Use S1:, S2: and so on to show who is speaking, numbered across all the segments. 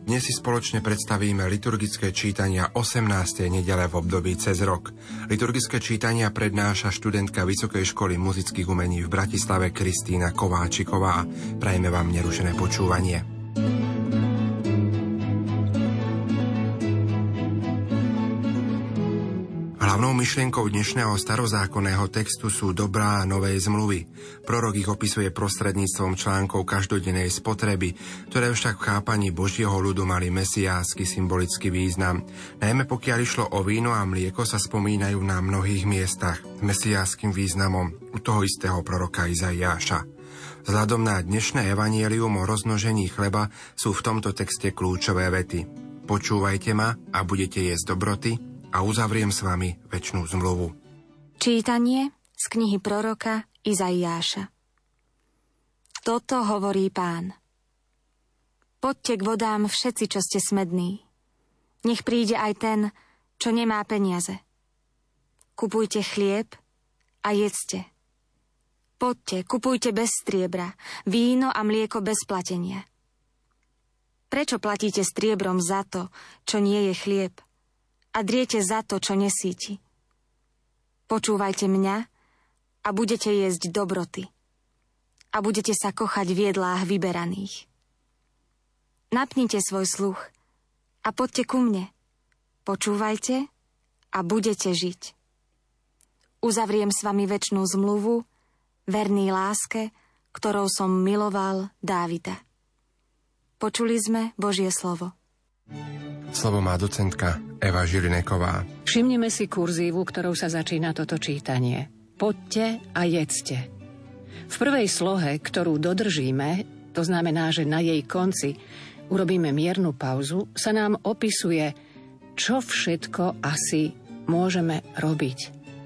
S1: Dnes si spoločne predstavíme liturgické čítania 18. nedele v období cez rok. Liturgické čítania prednáša študentka Vysokej školy muzických umení v Bratislave Kristýna Kováčiková. Prajeme vám nerušené počúvanie. Myšlienkou dnešného starozákonného textu sú dobrá novej zmluvy. Prorok ich opisuje prostredníctvom článkov každodennej spotreby, ktoré však v chápaní Božieho ľudu mali mesiánsky symbolický význam. Najmä pokiaľ išlo o víno a mlieko sa spomínajú na mnohých miestach s mesiánskym významom u toho istého proroka Izaiáša. Vzhľadom na dnešné evanielium o roznožení chleba sú v tomto texte kľúčové vety. Počúvajte ma a budete jesť dobroty, a uzavriem s vami väčšnú zmluvu.
S2: Čítanie z knihy proroka Izaiáša Toto hovorí pán. Poďte k vodám všetci, čo ste smední. Nech príde aj ten, čo nemá peniaze. Kupujte chlieb a jedzte. Poďte, kupujte bez striebra, víno a mlieko bez platenia. Prečo platíte striebrom za to, čo nie je chlieb – a driete za to, čo nesíti. Počúvajte mňa a budete jesť dobroty a budete sa kochať v jedlách vyberaných. Napnite svoj sluch a poďte ku mne. Počúvajte a budete žiť. Uzavriem s vami väčšnú zmluvu, verný láske, ktorou som miloval Dávida. Počuli sme Božie slovo.
S1: Slovo má docentka Eva Žilineková.
S3: Všimnime si kurzívu, ktorou sa začína toto čítanie. Poďte a jedzte. V prvej slohe, ktorú dodržíme, to znamená, že na jej konci urobíme miernu pauzu, sa nám opisuje, čo všetko asi môžeme robiť.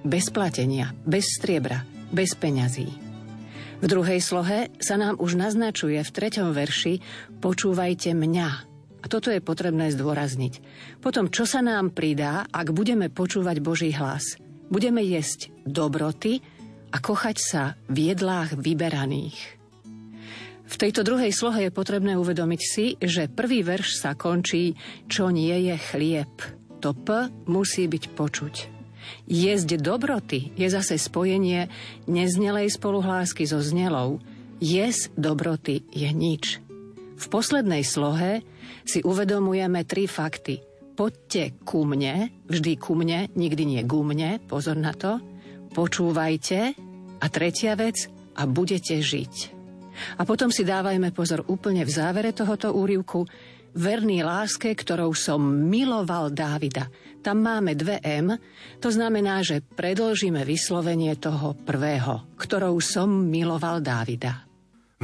S3: Bez platenia, bez striebra, bez peňazí. V druhej slohe sa nám už naznačuje v treťom verši Počúvajte mňa, a toto je potrebné zdôrazniť. Potom, čo sa nám pridá, ak budeme počúvať Boží hlas? Budeme jesť dobroty a kochať sa v jedlách vyberaných. V tejto druhej slohe je potrebné uvedomiť si, že prvý verš sa končí, čo nie je chlieb. To P musí byť počuť. Jesť dobroty je zase spojenie neznelej spoluhlásky so znelou. Jesť dobroty je nič. V poslednej slohe si uvedomujeme tri fakty. Poďte ku mne, vždy ku mne, nikdy nie ku mne, pozor na to. Počúvajte a tretia vec, a budete žiť. A potom si dávajme pozor úplne v závere tohoto úrivku, verný láske, ktorou som miloval Dávida. Tam máme dve M, to znamená, že predlžíme vyslovenie toho prvého, ktorou som miloval Dávida.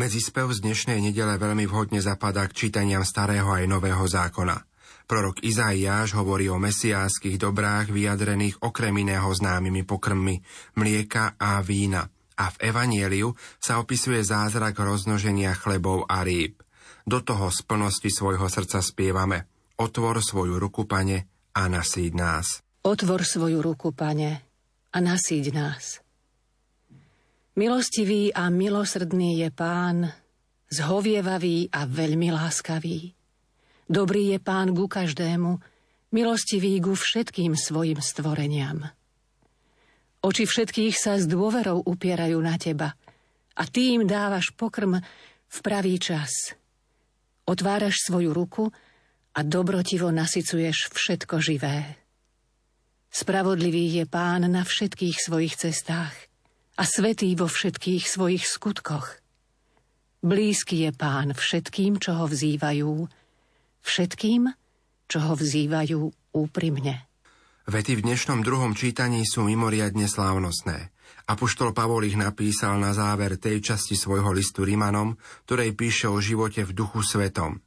S1: Medzi spev z dnešnej nedele veľmi vhodne zapadá k čítaniam starého aj nového zákona. Prorok Izaiáš hovorí o mesiánskych dobrách vyjadrených okrem iného známymi pokrmmi mlieka a vína. A v Evanieliu sa opisuje zázrak roznoženia chlebov a rýb. Do toho z plnosti svojho srdca spievame Otvor svoju ruku, pane, a nasíď nás.
S3: Otvor svoju ruku, pane, a nasíď nás. Milostivý a milosrdný je pán, zhovievavý a veľmi láskavý. Dobrý je pán ku každému, milostivý ku všetkým svojim stvoreniam. Oči všetkých sa s dôverou upierajú na teba a ty im dávaš pokrm v pravý čas. Otváraš svoju ruku a dobrotivo nasycuješ všetko živé. Spravodlivý je pán na všetkých svojich cestách a svetý vo všetkých svojich skutkoch. Blízky je pán všetkým, čo ho vzývajú, všetkým, čo ho vzývajú úprimne.
S1: Vety v dnešnom druhom čítaní sú mimoriadne slávnostné. Apoštol Pavol ich napísal na záver tej časti svojho listu Rimanom, ktorej píše o živote v duchu svetom.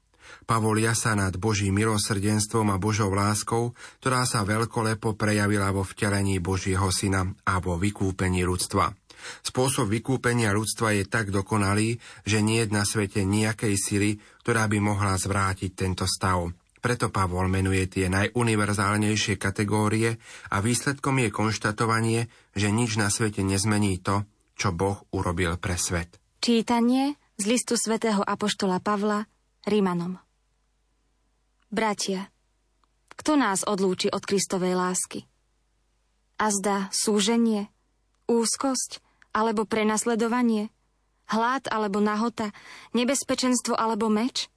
S1: Pavol jasa nad Božím milosrdenstvom a Božou láskou, ktorá sa veľkolepo prejavila vo vtelení Božieho syna a vo vykúpení ľudstva. Spôsob vykúpenia ľudstva je tak dokonalý, že nie je na svete nejakej sily, ktorá by mohla zvrátiť tento stav. Preto Pavol menuje tie najuniverzálnejšie kategórie a výsledkom je konštatovanie, že nič na svete nezmení to, čo Boh urobil pre svet.
S2: Čítanie z listu svätého Apoštola Pavla Rímanom Bratia, kto nás odlúči od Kristovej lásky? Azda súženie, úzkosť alebo prenasledovanie, hlad alebo nahota, nebezpečenstvo alebo meč?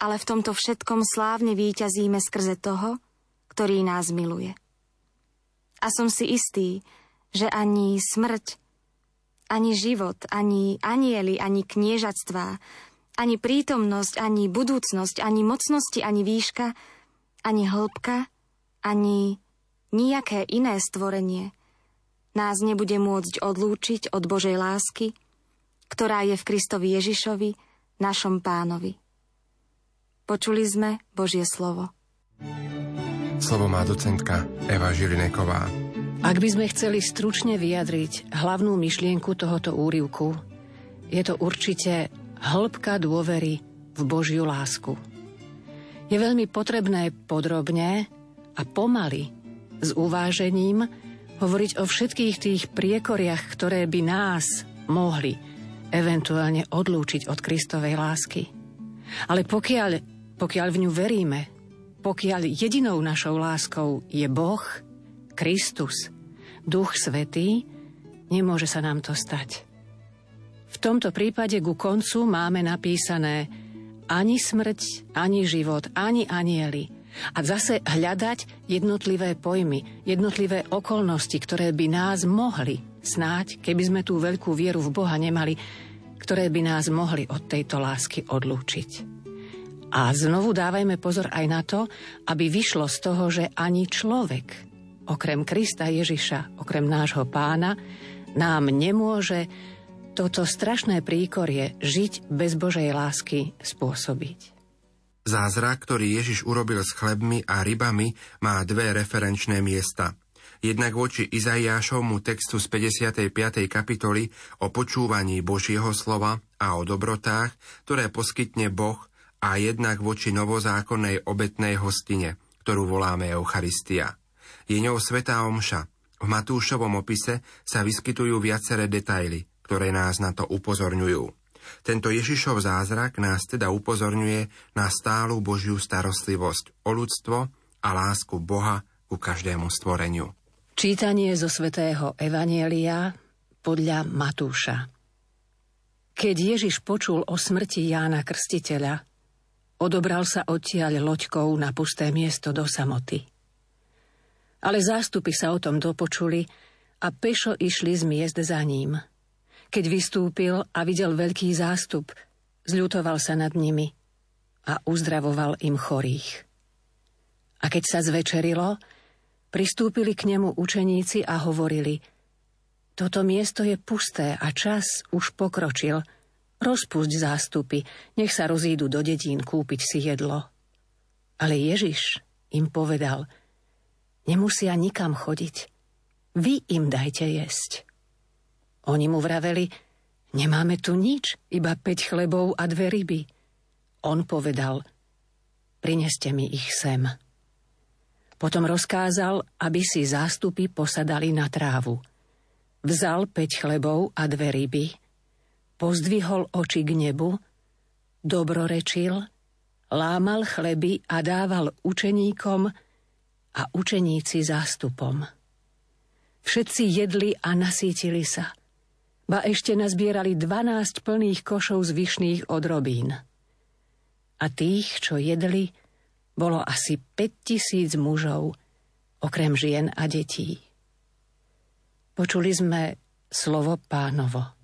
S2: ale v tomto všetkom slávne výťazíme skrze toho, ktorý nás miluje. A som si istý, že ani smrť, ani život, ani anieli, ani kniežatstvá, ani prítomnosť, ani budúcnosť, ani mocnosti, ani výška, ani hĺbka, ani nijaké iné stvorenie nás nebude môcť odlúčiť od Božej lásky, ktorá je v Kristovi Ježišovi, našom pánovi. Počuli sme Božie slovo.
S1: Slovo má docentka Eva Žilineková.
S3: Ak by sme chceli stručne vyjadriť hlavnú myšlienku tohoto úrivku, je to určite hĺbka dôvery v Božiu lásku. Je veľmi potrebné podrobne a pomaly s uvážením hovoriť o všetkých tých priekoriach, ktoré by nás mohli eventuálne odlúčiť od Kristovej lásky. Ale pokiaľ pokiaľ v ňu veríme, pokiaľ jedinou našou láskou je Boh, Kristus, Duch Svetý, nemôže sa nám to stať. V tomto prípade ku koncu máme napísané ani smrť, ani život, ani anieli. A zase hľadať jednotlivé pojmy, jednotlivé okolnosti, ktoré by nás mohli snáď, keby sme tú veľkú vieru v Boha nemali, ktoré by nás mohli od tejto lásky odlúčiť. A znovu dávajme pozor aj na to, aby vyšlo z toho, že ani človek, okrem Krista Ježiša, okrem nášho pána, nám nemôže toto strašné príkorie žiť bez Božej lásky spôsobiť.
S1: Zázrak, ktorý Ježiš urobil s chlebmi a rybami, má dve referenčné miesta. Jednak voči Izaiášovmu textu z 55. kapitoly o počúvaní Božieho slova a o dobrotách, ktoré poskytne Boh a jednak voči novozákonnej obetnej hostine, ktorú voláme Eucharistia. Je ňou Svetá Omša. V Matúšovom opise sa vyskytujú viaceré detaily, ktoré nás na to upozorňujú. Tento Ježišov zázrak nás teda upozorňuje na stálu Božiu starostlivosť o ľudstvo a lásku Boha ku každému stvoreniu.
S3: Čítanie zo svätého Evanielia podľa Matúša. Keď Ježiš počul o smrti Jána Krstiteľa, Odobral sa odtiaľ loďkou na pusté miesto do samoty. Ale zástupy sa o tom dopočuli a pešo išli z miest za ním. Keď vystúpil a videl veľký zástup, zľutoval sa nad nimi a uzdravoval im chorých. A keď sa zvečerilo, pristúpili k nemu učeníci a hovorili Toto miesto je pusté a čas už pokročil – Rozpusť zástupy, nech sa rozídu do dedín kúpiť si jedlo. Ale Ježiš im povedal, nemusia nikam chodiť. Vy im dajte jesť. Oni mu vraveli, nemáme tu nič, iba 5 chlebov a dve ryby. On povedal, prineste mi ich sem. Potom rozkázal, aby si zástupy posadali na trávu. Vzal 5 chlebov a dve ryby, pozdvihol oči k nebu, dobrorečil, lámal chleby a dával učeníkom a učeníci zástupom. Všetci jedli a nasítili sa, ba ešte nazbierali 12 plných košov zvyšných odrobín. A tých, čo jedli, bolo asi 5000 mužov, okrem žien a detí. Počuli sme slovo pánovo.